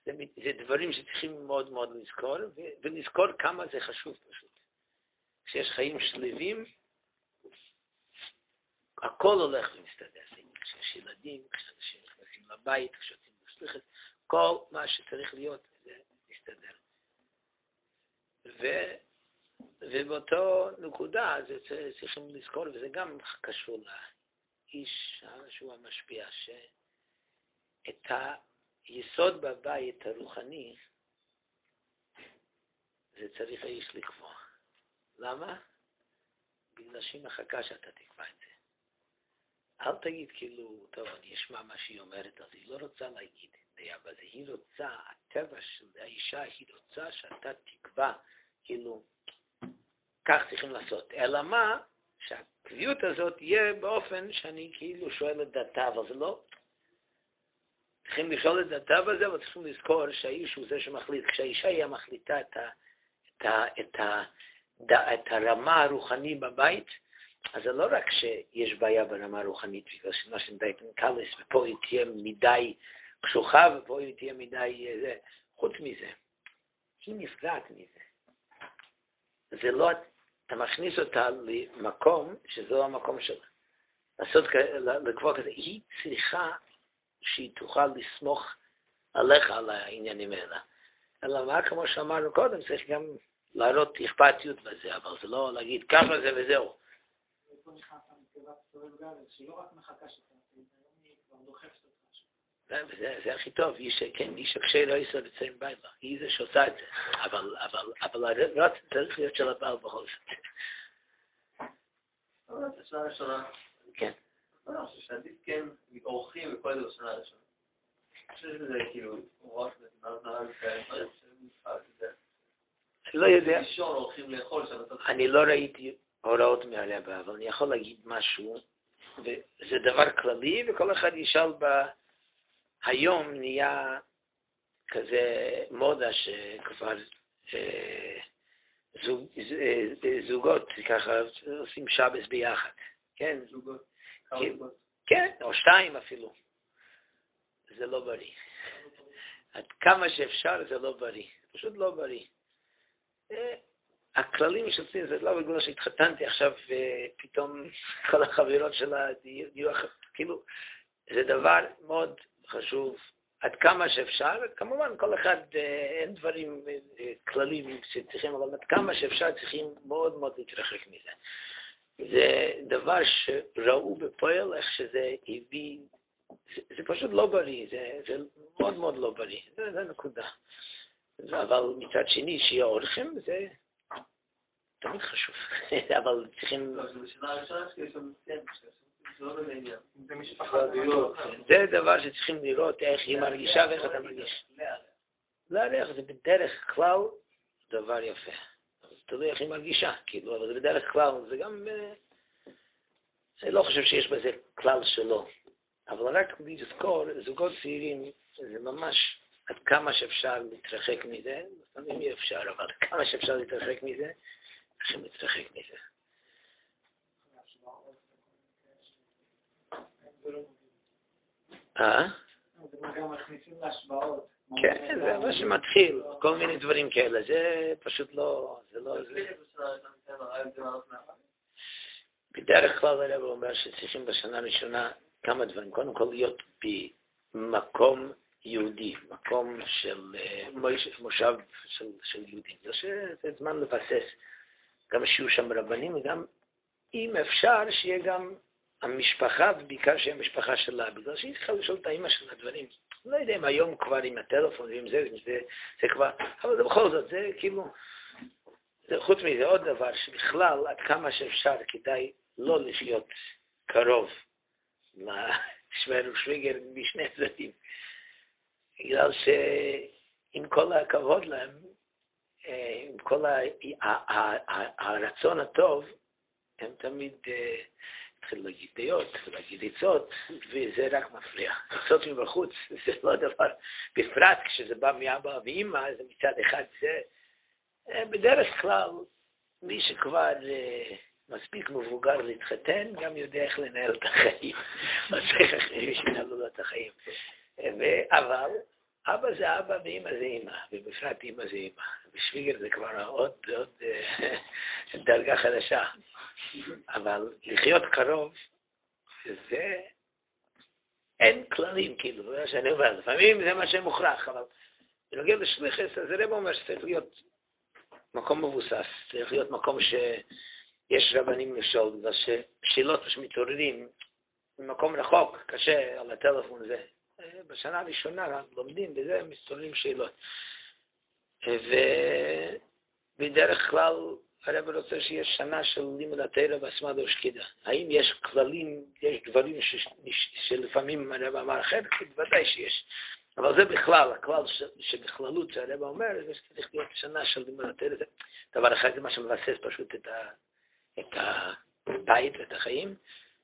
זה, זה דברים שצריכים מאוד מאוד לזכור, ולזכור כמה זה חשוב פשוט. כשיש חיים שלווים, הכל הולך ומסתדר. כשיש ילדים, כשאנשים בבית, כשיוצאים בשליחת, כל מה שצריך להיות, זה מסתדר. ו, ובאותו נקודה זה צריכים לזכור, וזה גם קשור לאיש שהוא המשפיע, שאת היסוד בבית הרוחני, זה צריך האיש לקבוע. למה? בגלל שהיא מחכה שאתה תקבע את זה. אל תגיד כאילו, טוב, אני אשמע מה שהיא אומרת, אז היא לא רוצה להגיד אבל היא רוצה, הטבע של האישה, היא רוצה שאתה תקבע, כאילו, כך צריכים לעשות. אלא מה? שהקביעות הזאת יהיה באופן שאני כאילו שואל את דעתה, אבל זה לא... צריכים לשאול את דעתה בזה, אבל צריכים לזכור שהאיש הוא זה שמחליט. כשהאישה היא המחליטה את, ה, את, ה, את, ה, את הרמה הרוחני בבית, אז זה לא רק שיש בעיה ברמה הרוחנית, בגלל שמה שנדאי פנקלס, ופה היא תהיה מדי קשוחה, ופה היא תהיה מדי אה, זה. חוץ מזה, היא נפגעת מזה. זה לא, אתה מכניס אותה למקום שזה לא המקום שלה. לעשות, לקבוע כזה, היא צריכה שהיא תוכל לסמוך עליך על העניינים האלה. אלא מה, כמו שאמרנו קודם, צריך גם להראות אכפתיות בזה, אבל זה לא להגיד ככה זה וזהו. זה הכי טוב, כן, איש הקשה לא יישא בצעים בילה, היא זה שעושה את זה, אבל, הרץ צריך להיות של הבעל בכל זאת. כן. לא, אני חושב שעדיף כן אורחים וכל זה בשנה הראשונה. אני חושב שזה כאילו, רק אני לא יודע. אני לא ראיתי הוראות מהרבה, אבל אני יכול להגיד משהו, וזה דבר כללי, וכל אחד ישאל ב... היום נהיה כזה מודה שכבר אה, זוג, זוגות ככה עושים שבס ביחד, כן? זוגות. כן, או שתיים אפילו. זה לא בריא. עד כמה שאפשר זה לא בריא, פשוט לא בריא. הכללים שעושים זה לא בגלל שהתחתנתי עכשיו ופתאום כל החברות שלה יהיו, כאילו, זה דבר מאוד חשוב עד כמה שאפשר, כמובן כל אחד, אה, אין דברים אה, כללים שצריכים, אבל עד כמה שאפשר צריכים מאוד מאוד להתרחק מזה. זה דבר שראו בפועל איך שזה הביא, זה, זה פשוט לא בריא, זה, זה מאוד מאוד לא בריא, זה, זה נקודה. אבל מצד שני, שיהיה אורחם, זה תמיד חשוב, אבל צריכים... לא, זה בשנה הראשונה שיש שם, כן, זה דבר שצריכים לראות איך היא מרגישה ואיך אתה מרגיש. לארח זה בדרך כלל דבר יפה. תלוי איך היא מרגישה, כאילו, אבל זה בדרך כלל, זה גם... אה, אני לא חושב שיש בזה כלל שלא. אבל רק לזכור, זוגות צעירים, זה ממש עד כמה שאפשר להתרחק מזה, לפעמים אי אפשר, אבל עד כמה שאפשר להתרחק מזה, צריכים להתרחק מזה. אה? כן, זה מה שמתחיל, כל מיני דברים כאלה, זה פשוט לא, זה לא... בדרך כלל הרב אומר שצריכים בשנה הראשונה כמה דברים, קודם כל להיות במקום יהודי, מקום של מושב של, של יהודים, זה זמן לבסס, גם שיהיו שם רבנים וגם אם אפשר שיהיה גם המשפחה, ובעיקר שהיא המשפחה שלה, בגלל שהיא צריכה לשאול את האימא שלה דברים. לא יודע אם היום כבר עם הטלפון ועם זה, זה, זה כבר, אבל זה בכל זאת, זה כאילו, זה, חוץ מזה עוד דבר, שבכלל, עד כמה שאפשר, כדאי לא לחיות קרוב לשמר ושוויגר משני צדדים. בגלל שעם כל הכבוד להם, אה, עם כל הרצון הטוב, הם תמיד אה, התחיל להגיד דעות ולהגיד עצות, וזה רק מפריע. עצות מבחוץ זה לא דבר, בפרט כשזה בא מאבא ואימא, זה מצד אחד זה, אה, בדרך כלל, מי שכבר אה, מספיק מבוגר להתחתן, גם יודע איך לנהל את החיים. לא צריך אחרים שינהלו לו את החיים. אבל אבא זה אבא ואימא זה אימא, ובפרט אימא זה אימא. בשוויגר זה כבר עוד, עוד אה, דרגה חדשה. אבל לחיות קרוב, זה... אין כללים, כאילו, זה מה שאני אומר. לפעמים זה מה שמוכרח, אבל בנוגע לשליחס, אז הרב אומר שצריך להיות מקום מבוסס, צריך להיות מקום שיש רבנים לשאול, בגלל ששאלות שמתעוררים במקום רחוק, קשה על הטלפון זה. בשנה הראשונה לומדים, וזה מסתובבים שאלות. ובדרך כלל הרב רוצה שיש שנה של לימוד התרא והסמד ושקידה. האם יש כללים, יש דברים ש, שלפעמים הרב אמר אחרת? בוודאי שיש. אבל זה בכלל, הכלל ש, שבכללות שהרב אומר, זה שצריך להיות שנה של לימוד התרא. דבר אחד זה מה שמבסס פשוט את, ה, את הבית ואת החיים,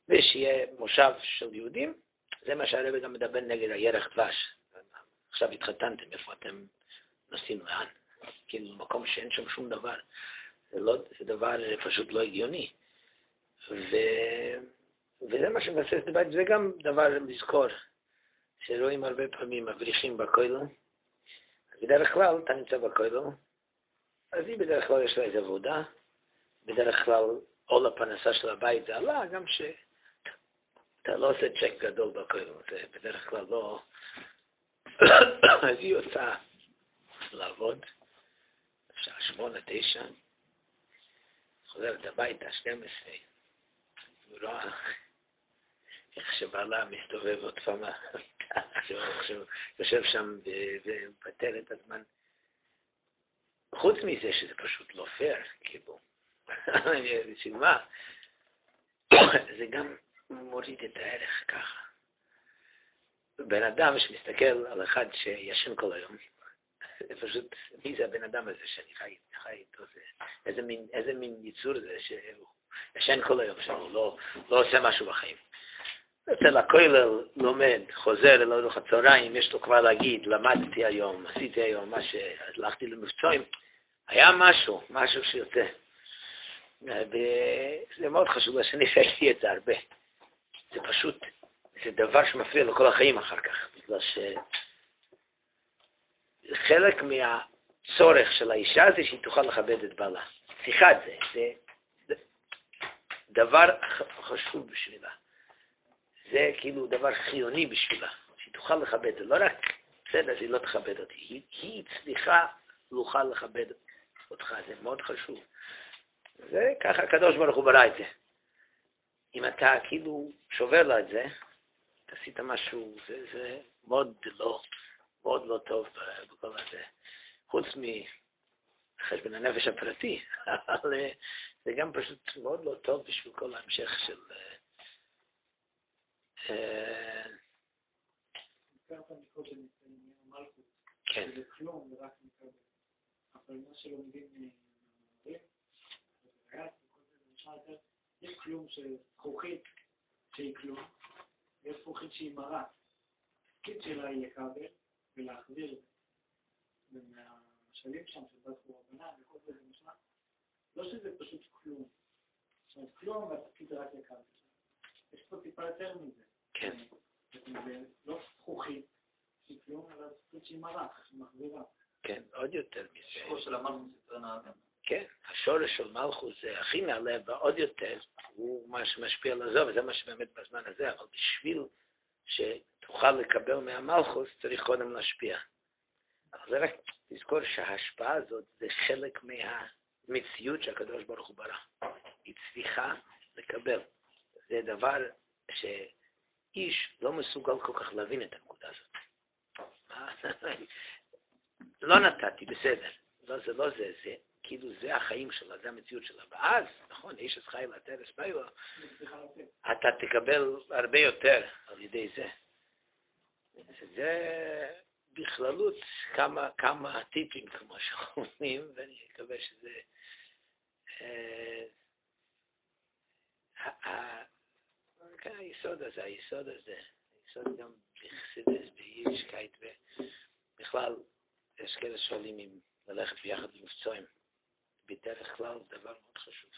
ושיהיה מושב של יהודים. זה מה שהרב גם מדבר נגד הירח דבש. עכשיו התחתנתם, איפה אתם נוסעים לאן? כאילו, מקום שאין שם שום דבר. זה, לא, זה דבר פשוט לא הגיוני. ו... וזה מה שמבסס את זה גם דבר לזכור, שרואים הרבה פעמים מבריחים בכוילו. בדרך כלל אתה נמצא בכוילו, אז היא בדרך כלל יש לה איזו עבודה, בדרך כלל עול הפרנסה של הבית זה עלה, גם שאתה לא עושה צ'ק גדול בכוילו, זה בדרך כלל לא... אז היא יוצאה לעבוד, שעה שמונה, תשע, חוזרת הביתה, 12, הוא רואה איך שבעלה מסתובב עוד פעם, יושב שם ומפטר את הזמן. חוץ מזה שזה פשוט לא פייר, כאילו, בשביל מה? זה גם מוריד את הערך ככה. בן אדם שמסתכל על אחד שישן כל היום, זה פשוט, מי זה הבן אדם הזה שאני חי, חי איתו? זה, איזה, מין, איזה מין יצור זה שהוא ישן כל היום שלו, לא, לא עושה משהו בחיים. יוצא לכולל, לומד, חוזר לאורך הצהריים, יש לו כבר להגיד, למדתי היום, עשיתי היום מה שהלכתי למבצעים, היה משהו, משהו שיוצא. וזה מאוד חשוב, שאני עשיתי את זה הרבה. זה פשוט, זה דבר שמפריע לכל החיים אחר כך, בגלל שחלק מהצורך של האישה זה שהיא תוכל לכבד את בעלה. שיחה זה, זה דבר חשוב בשבילה. זה כאילו דבר חיוני בשבילה, שהיא תוכל לכבד. זה לא רק, בסדר, שהיא לא תכבד אותי, היא, היא צריכה לוכל לכבד אותך, זה מאוד חשוב. זה ככה הקדוש ברוך הוא ברא את זה. אם אתה כאילו שובר לה את זה, אתה עשית משהו, זה, זה מאוד לא, מאוד לא טוב בכל הזה. חוץ מחשבון הנפש הפרטי, אבל זה גם פשוט מאוד לא טוב בשביל כל ההמשך של... אה, כן. אבל מה שלומדים יש כלום של זכוכית שהיא כלום, ויש זכוכית שהיא מרה. התפקיד שלה היא לקבל ולהחזיר את זה. ומהמשלים שם של בת חורבנה וכל זה זה נשמע, לא שזה פשוט כלום. זאת אומרת, כלום והתפקיד זה רק לקבל. יש פה טיפה יותר מזה. כן. זה לא זכוכית שהיא כלום, אלא זכוכית שהיא מרה, שהיא מחזירה. כן, עוד יותר מזה. השורש של המלכוס יותר נעלה. כן, השורש של מלכוס זה הכי נעלה ועוד יותר, הוא מה שמשפיע על הזו, וזה מה שבאמת בזמן הזה, אבל בשביל שתוכל לקבל מהמלכוס צריך קודם להשפיע. אבל זה רק תזכור שההשפעה הזאת זה חלק מהמציאות שהקדוש ברוך הוא ברא. היא צריכה לקבל. זה דבר שאיש לא מסוגל כל כך להבין את הנקודה הזאת. לא נתתי, בסדר. לא, זה לא זה, זה כאילו זה החיים שלה, זה המציאות שלה. ואז, נכון, איש אז חי לטרס ביו, אתה תקבל הרבה יותר על ידי זה. זה בכללות כמה, כמה טיפים, כמו שאומרים, ואני מקווה שזה... אה, כן, היסוד הזה, היסוד הזה, היסוד גם בחסידות, ביידישקייט, ובכלל, יש כאלה שואלים אם ללכת ביחד במבצעים. בדרך כלל דבר מאוד חשוב.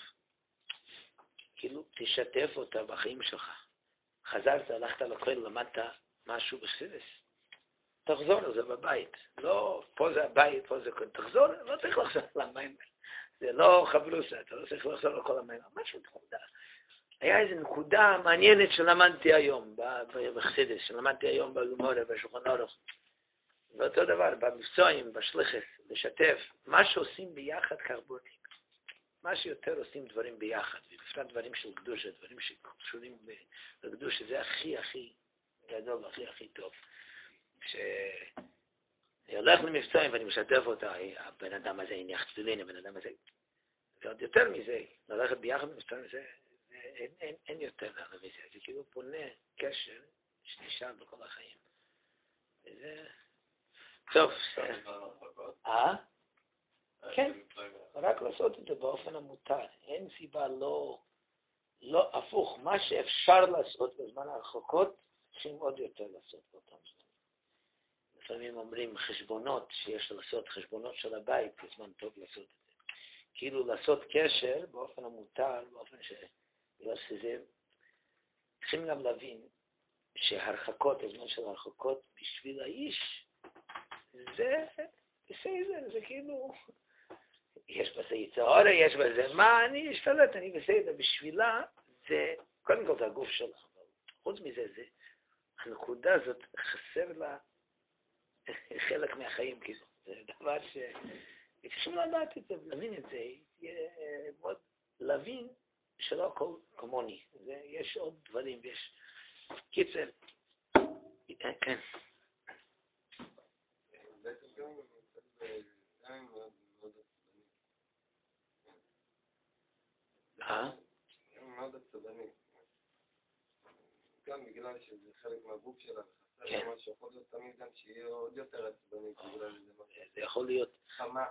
כאילו, תשתף אותה בחיים שלך. חזרת, הלכת לכהן, למדת משהו בחסידס. תחזור לזה בבית. לא, פה זה הבית, פה זה... תחזור, לא צריך לחזור למים. זה לא חברוסה, אתה לא צריך לחזור לכל המים. משהו נקודה. היה איזו נקודה מעניינת שלמדתי היום בחסידס, שלמדתי היום בגמורה, בשולחן אורוך. ואותו דבר, במבצועים, בשליחס, לשתף, מה שעושים ביחד כך בונים. מה שיותר עושים דברים ביחד, ובפרט דברים של קדושה, דברים שקשורים לקדושה, זה הכי הכי גדול והכי הכי טוב. כשאני הולך למבצעים ואני משתף אותה, הבן אדם הזה הניח תפילין, הבן אדם הזה... ועוד יותר מזה, ללכת ביחד למבצעים, זה, אין, אין, אין יותר מזה, זה כאילו בונה קשר שנשאר בכל החיים. וזה... טוב. אה? כן, רק לעשות את זה באופן המותר. אין סיבה לא, לא הפוך. מה שאפשר לעשות בזמן הרחוקות, צריכים עוד יותר לעשות באותם זמן. לפעמים אומרים חשבונות שיש לעשות, חשבונות של הבית, זה זמן טוב לעשות את זה. כאילו לעשות קשר באופן המותר, באופן ש... בגלל שזה... צריכים גם להבין שהרחקות, הזמן של הרחקות, בשביל האיש, זה בסדר, זה כאילו, יש בזה יצהורה, יש בזה מה, אני אשתלט, אני בסדר. בשבילה זה, קודם כל זה הגוף שלה, חוץ מזה, זה, הנקודה הזאת חסר לה חלק מהחיים, כאילו. זה דבר ש... צריכים לדעת את זה, להבין את זה, מאוד להבין שלא הכל כמוני, יש עוד דברים, ויש... קיצר, אה? מאוד עצבני. גם בגלל שזה חלק מהגוף שלה כן. משהו, יכול להיות תמיד גם שיהיה עוד יותר עצבני בגלל זה. זה יכול להיות, חמה,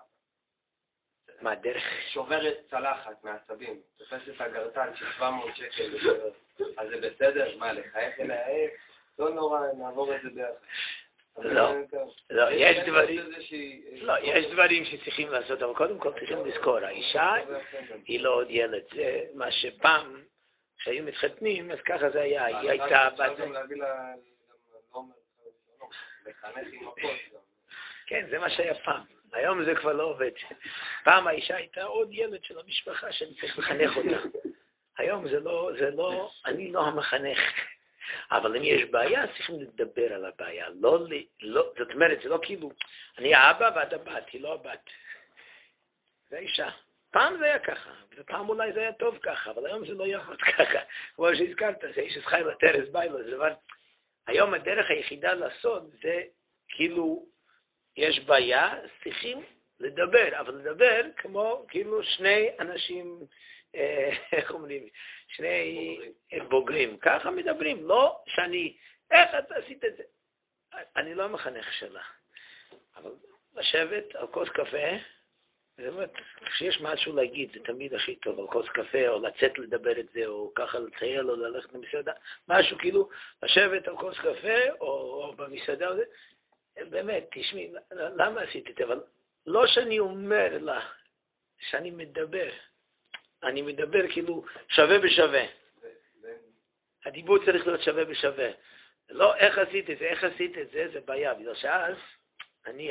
מה, דרך... שוברת צלחת מעצבים, תופסת הגרטן של 700 שקל. אז זה בסדר? מה, לחייך אליה? אה, לא נורא, נעבור את זה ביחד. לא. לא, יש דברים, לא, יש דברים שצריכים לעשות, אבל קודם כל צריכים לזכור, האישה היא לא עוד ילד, זה מה שפעם, כשהיו מתחתנים, אז ככה זה היה, היא הייתה בת... כן, זה מה שהיה פעם. היום זה כבר לא עובד. פעם האישה הייתה עוד ילד של המשפחה שאני צריך לחנך אותה. היום זה לא, זה לא, אני לא המחנך. אבל אם יש בעיה, צריכים לדבר על הבעיה. לא, לא, זאת אומרת, זה לא כאילו, אני האבא ואת הבת, היא לא הבת. זה האישה. פעם זה היה ככה, ופעם אולי זה היה טוב ככה, אבל היום זה לא יעבוד ככה. כמו שהזכרת, זה איש חי לטרס ביילו, זה דבר... היום הדרך היחידה לעשות זה כאילו יש בעיה, צריכים לדבר, אבל לדבר כמו כאילו שני אנשים, אה, איך אומרים, שני בוגרים. ככה מדברים, לא שאני, איך אתה עשית את זה? אני לא המחנך שלה, אבל לשבת על כוס קפה, זה באמת, כשיש משהו להגיד, זה תמיד הכי טוב, על כוס קפה, או לצאת לדבר את זה, או ככה לטייל, או ללכת למסעדה, משהו כאילו, לשבת על כוס קפה, או, או במסעדה, או זה, באמת, תשמעי, למה עשיתי את זה? אבל לא שאני אומר לה שאני מדבר, אני מדבר כאילו שווה בשווה. הדיבור צריך להיות שווה בשווה. לא איך עשית את זה, איך עשית את זה, זה בעיה, בגלל שאז אני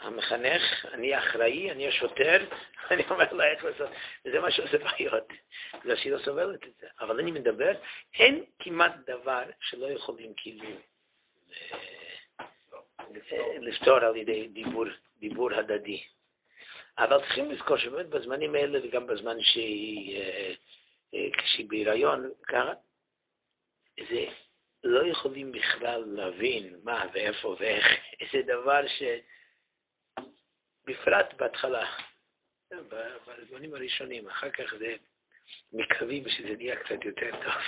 המחנך, אני האחראי, אני השוטר, אני אומר לה איך לעשות, וזה מה שעושה בעיות, בגלל שהיא לא סובלת את זה. אבל אני מדבר, אין כמעט דבר שלא יכולים כאילו אה, לפתור על ידי דיבור, דיבור הדדי. אבל צריכים לזכור שבאמת בזמנים האלה וגם בזמן שהיא, אה, אה, כשהיא בהיריון, ככה, זה לא יכולים בכלל להבין מה ואיפה ואיך. זה דבר ש... בפרט בהתחלה, בזמנים הראשונים, אחר כך זה מקווים שזה נהיה קצת יותר טוב.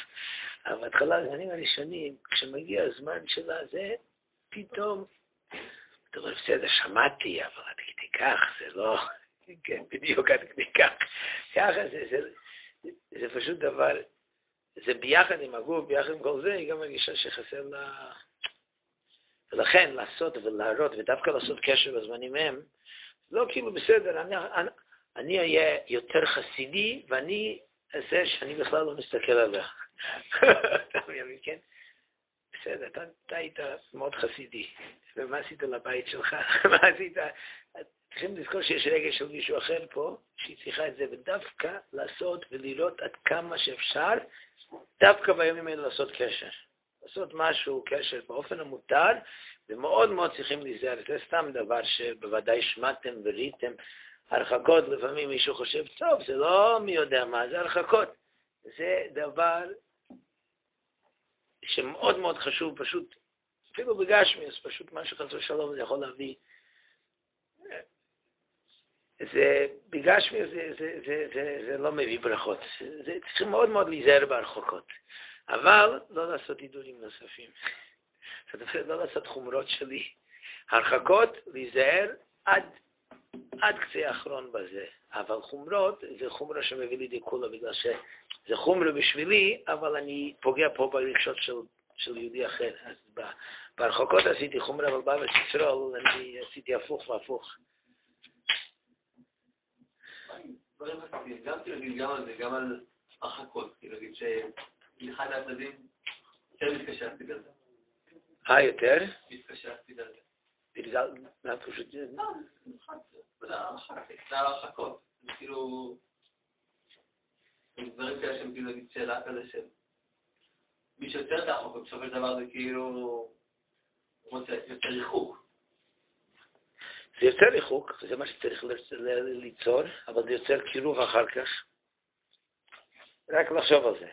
אבל בהתחלה, בזמנים הראשונים, כשמגיע הזמן שלה, זה פתאום, אתה אומר, בסדר, שמעתי, אבל עד כדי כך, זה לא, כן, בדיוק עד כדי כך. ככה זה, זה, זה פשוט דבר, זה ביחד עם הגוף, ביחד עם כל זה, היא גם מרגישה שחסר לה... ולכן לעשות ולהראות, ודווקא לעשות קשר בזמנים הם, לא כאילו בסדר, אני, אני, אני אהיה יותר חסידי, ואני אעשה שאני בכלל לא מסתכל עליה. כן? בסדר, אתה, אתה היית מאוד חסידי, ומה עשית לבית שלך? מה עשית? צריכים לזכור שיש רגש של מישהו אחר פה, שהיא צריכה את זה, ודווקא לעשות ולראות עד כמה שאפשר, דווקא בימים האלה לעשות קשר. לעשות משהו, קשר, באופן המותר, ומאוד מאוד צריכים להיזהר. זה סתם דבר שבוודאי שמעתם וראיתם. הרחקות, לפעמים מישהו חושב, טוב, זה לא מי יודע מה, זה הרחקות. זה דבר שמאוד מאוד חשוב, פשוט, אפילו בגשמיוס, פשוט מה שחס ושלום זה יכול להביא. זה, בגשמיוס זה, זה, זה, זה, זה לא מביא ברכות. זה, צריכים מאוד מאוד להיזהר בהרחקות. אבל לא לעשות הידורים נוספים. זאת אומרת, לא לעשות חומרות שלי. הרחקות, להיזהר עד, עד קצה האחרון בזה. אבל חומרות, זה חומרה שמביא לידי כולה, בגלל שזה חומרה בשבילי, אבל אני פוגע פה ברגשות של, של יהודי אחר. אז ב- בהרחקות עשיתי חומרה, אבל בארץ ישראל אני עשיתי הפוך והפוך. דברים חשובים, גם כאילו גם על זה, גם על הרחקות, כאילו להגיד שאחד מהצדדים יותר מתקשה בגלל זה, אה, יותר? מתקשה בגלל זה. בגלל, מה פשוט, לא, זה הרחק, זה הרחקות, זה כאילו, דברים כאלה שהם כאילו נגיד שאלה כזה של מי שיותר רחוק, בסופו של דבר זה כאילו, יותר ריחוק. זה יוצר ריחוק, זה מה שצריך ליצור, אבל זה יוצר קירוב אחר כך. רק לחשוב על זה.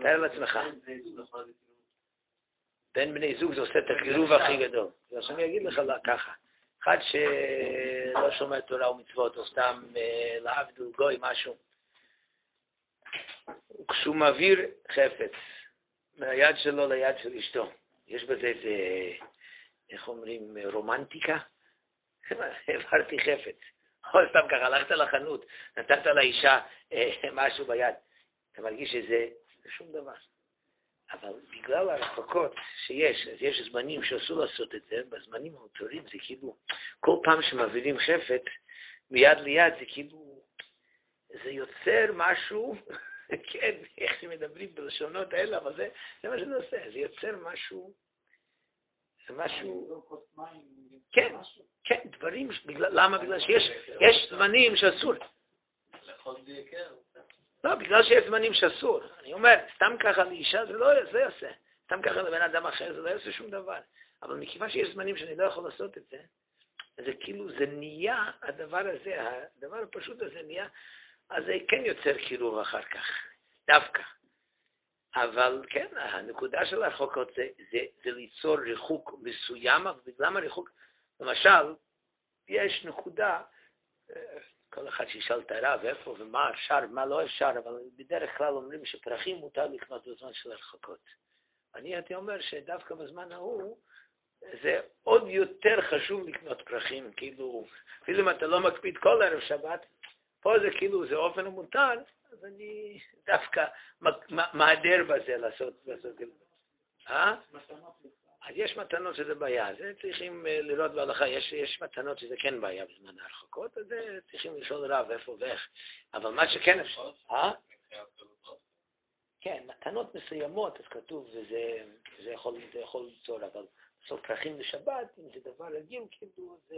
תאר לעצמך. בין בני זוג זה עושה את הקירוב הכי גדול. אז אני אגיד לך ככה, אחד שלא שומע תורה ומצוות, או סתם אה, להבדיל גוי משהו, כשהוא מעביר חפץ מהיד שלו ליד של אשתו, יש בזה איזה, איך אומרים, רומנטיקה? העברתי חפץ. או סתם ככה, הלכת לחנות, נתת לאישה אה, משהו ביד, אתה מרגיש שזה זה שום דבר. אבל בגלל הרחוקות שיש, אז יש זמנים שאסור לעשות את זה, בזמנים המותרים זה כאילו, כל פעם שמעבירים חפץ, מיד ליד זה כאילו, זה יוצר משהו, כן, איך שמדברים בלשונות האלה, אבל זה, זה מה שזה עושה, זה יוצר משהו, זה משהו, כן, כן, דברים, למה? בגלל שיש יש זמנים שאסור. לא, בגלל שיש זמנים שאסור. אני אומר, סתם ככה לאישה זה לא זה יעשה. סתם ככה לבן אדם אחר זה לא יעשה שום דבר. אבל מכיוון שיש זמנים שאני לא יכול לעשות את זה, זה כאילו, זה נהיה, הדבר הזה, הדבר הפשוט הזה נהיה, אז זה כן יוצר קירוב אחר כך, דווקא. אבל כן, הנקודה של הרחוקות זה, זה, זה ליצור ריחוק מסוים, אבל בגלל הריחוק, למשל, יש נקודה, כל אחד שישאל את הרב איפה ומה אפשר ומה לא אפשר, אבל בדרך כלל אומרים שפרחים מותר לקנות בזמן של הרחקות. אני הייתי אומר שדווקא בזמן ההוא, זה עוד יותר חשוב לקנות פרחים, כאילו, אפילו אם אתה לא מקפיד כל ערב שבת, פה זה כאילו, זה אופן המותר, אז אני דווקא מהדר בזה לעשות, לעשות, אה? אז יש מתנות שזה בעיה, זה צריכים אה, לראות בהלכה, יש, יש מתנות שזה כן בעיה בזמן ההרחקות, אז זה צריכים לשאול רב איפה ואיך, אבל מה שכן אפשר, אה? כן, מתנות מסוימות, אז כתוב, וזה זה יכול, זה יכול ליצור, אבל לעשות פרחים לשבת, אם זה דבר רגיל, כאילו, זה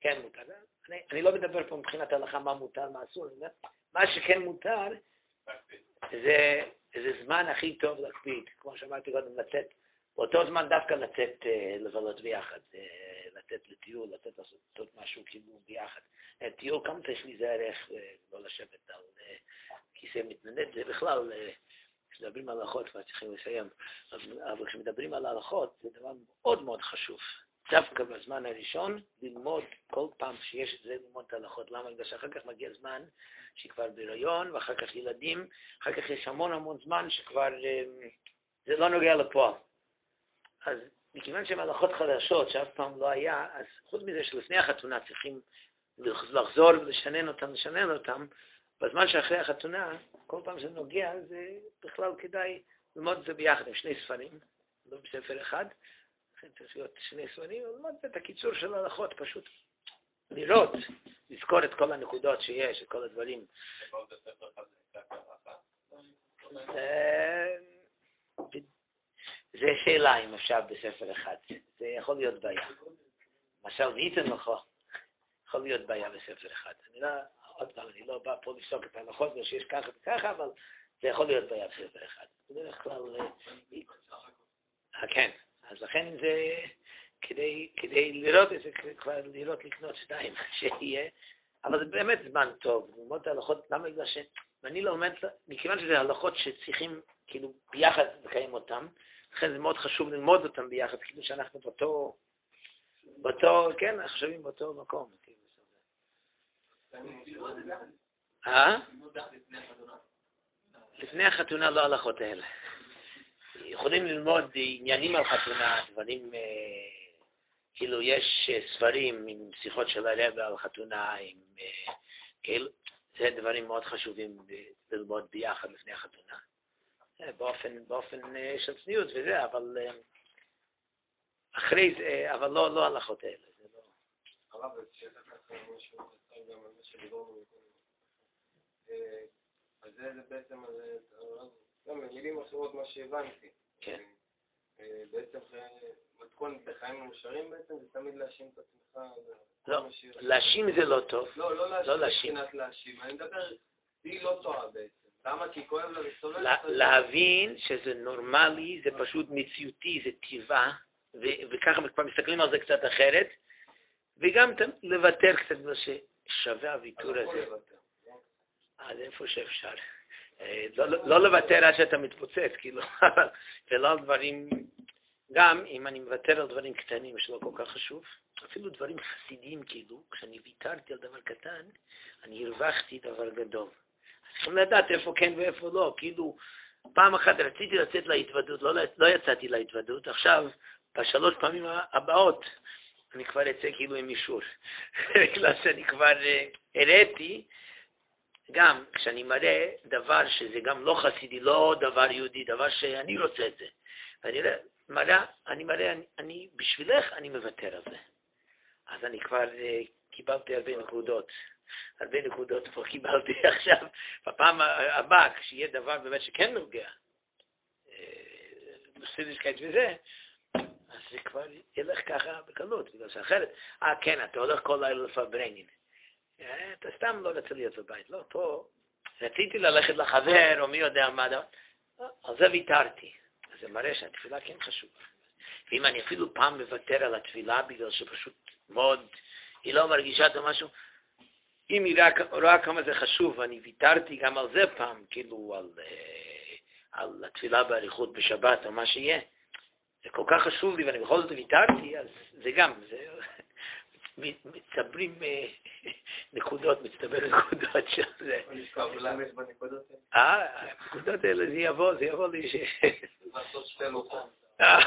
כן מותר. אני, אני לא מדבר פה מבחינת ההלכה מה מותר, מה אסור, מה שכן מותר, זה, זה זמן הכי טוב להקפיד, כמו שאמרתי קודם, לצאת באותו זמן דווקא לצאת אה, לבלות ביחד, אה, לצאת לטיול, לצאת לעשות משהו כאילו ביחד. אה, טיול כמה צריך להיזהר איך לא לשבת על כיסא מתנדד, זה בכלל, כשמדברים על הלכות כבר צריכים לסיים, אבל כשמדברים על הלכות זה דבר מאוד מאוד חשוב. דווקא בזמן הראשון, ללמוד כל פעם שיש את זה, ללמוד את ההלכות. למה? בגלל שאחר כך מגיע זמן שהיא כבר בהיריון, ואחר כך ילדים, אחר כך יש המון המון זמן שכבר זה לא נוגע לפועל. אז מכיוון שהן הלכות חדשות שאף פעם לא היה, אז חוץ מזה שלפני החתונה צריכים לחזור ולשנן אותם, לשנן אותם, בזמן שאחרי החתונה, כל פעם שזה נוגע, זה בכלל כדאי ללמוד את זה ביחד עם שני ספרים, לא בספר אחד, לכן צריך להיות שני ספרים, ללמוד את הקיצור של ההלכות, פשוט לראות, לזכור את כל הנקודות שיש, את כל הדברים. זה שאלה אם אפשר בספר אחד. זה יכול להיות בעיה. למשל, ואיתן לך, יכול להיות בעיה בספר אחד. אני לא, עוד פעם, אני לא בא פה לפסוק את ההלכות שיש ככה וככה, אבל זה יכול להיות בעיה בספר אחד. בדרך כלל... אה, כן, אז לכן זה, כדי, כדי לראות את זה, כבר לראות לקנות שתיים, שיהיה, אבל זה באמת זמן טוב, ללמוד את ההלכות, למה בגלל ש... ואני לומד, מכיוון שזה הלכות שצריכים כאילו ביחד לקיים אותן, לכן זה מאוד חשוב ללמוד אותם ביחד, כאילו שאנחנו באותו, באותו, כן, חושבים באותו מקום. כאילו, אה? לפני החתונה לא הלכות האלה. יכולים ללמוד עניינים על חתונה, דברים, אה, כאילו יש אה, ספרים עם שיחות של הרבה על חתונה, עם אה, כאילו, זה דברים מאוד חשובים ללמוד ביחד לפני החתונה. באופן, באופן של צניעות וזה, אבל אחרי זה, אבל לא, לא הלכות האלה. זה לא... הרב, אז זה בעצם, במילים אחרות מה שהבנתי. כן. בעצם מתכון בחיים מאושרים בעצם זה תמיד להאשים את עצמך. לא, להאשים זה לא טוב. לא, לא להאשים מבחינת להאשים. אני מדבר, היא לא טועה בעצם. למה? כי כואב לה וסולל? להבין שזה נורמלי, זה פשוט מציאותי, זה טבעה, וככה כבר מסתכלים על זה קצת אחרת, וגם לוותר קצת, ששווה הוויתור הזה. אז איפה שאפשר. אה, לא, לא, לוותר עד שאתה מתפוצץ, כאילו, ולא על דברים, גם אם אני מוותר על דברים קטנים שלא כל כך חשוב, אפילו דברים חסידיים, כאילו, כשאני ויתרתי על דבר קטן, אני הרווחתי דבר גדול. צריכים לדעת איפה כן ואיפה לא. כאילו, פעם אחת רציתי לצאת להתוודות, לא, לא יצאתי להתוודות, עכשיו, בשלוש פעמים הבאות, אני כבר אצא כאילו עם אישור. בגלל שאני כבר uh, הראיתי גם כשאני מראה דבר שזה גם לא חסידי, לא דבר יהודי, דבר שאני רוצה את זה. ואני מראה, אני מראה, אני, אני, בשבילך אני מוותר על זה. אז אני כבר אה, קיבלתי הרבה נקודות. הרבה נקודות פה קיבלתי עכשיו, בפעם הבאה, כשיהיה דבר באמת שכן נוגע, מסידיסקייט וזה, אז זה כבר ילך ככה בקלות, בגלל שאחרת, אה כן, אתה הולך כל לילה לפברנין. אה, אתה סתם לא רוצה להיות בבית, לא, פה רציתי ללכת לחבר, או מי יודע מה, על זה ויתרתי. זה מראה שהתפילה כן חשובה. ואם אני אפילו פעם מוותר על התפילה בגלל שפשוט מאוד, היא לא מרגישה את משהו, אם היא רואה כמה זה חשוב, ואני ויתרתי גם על זה פעם, כאילו על, אה, על התפילה באריכות בשבת או מה שיהיה, זה כל כך חשוב לי ואני בכל זאת ויתרתי, אז זה גם, זה מצטברים אה, נקודות, מצטבר נקודות של זה. אה, הנקודות האלה, זה יבוא, זה יבוא לי ש... אה,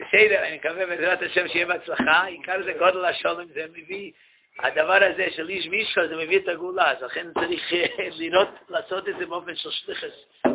בסדר, אני מקווה בעזרת השם שיהיה בהצלחה, עיקר זה גודל השולם, זה מביא, הדבר הזה של איש מישהו, זה מביא את הגאולה, אז לכן צריך לראות, לעשות את זה באופן של שליחס.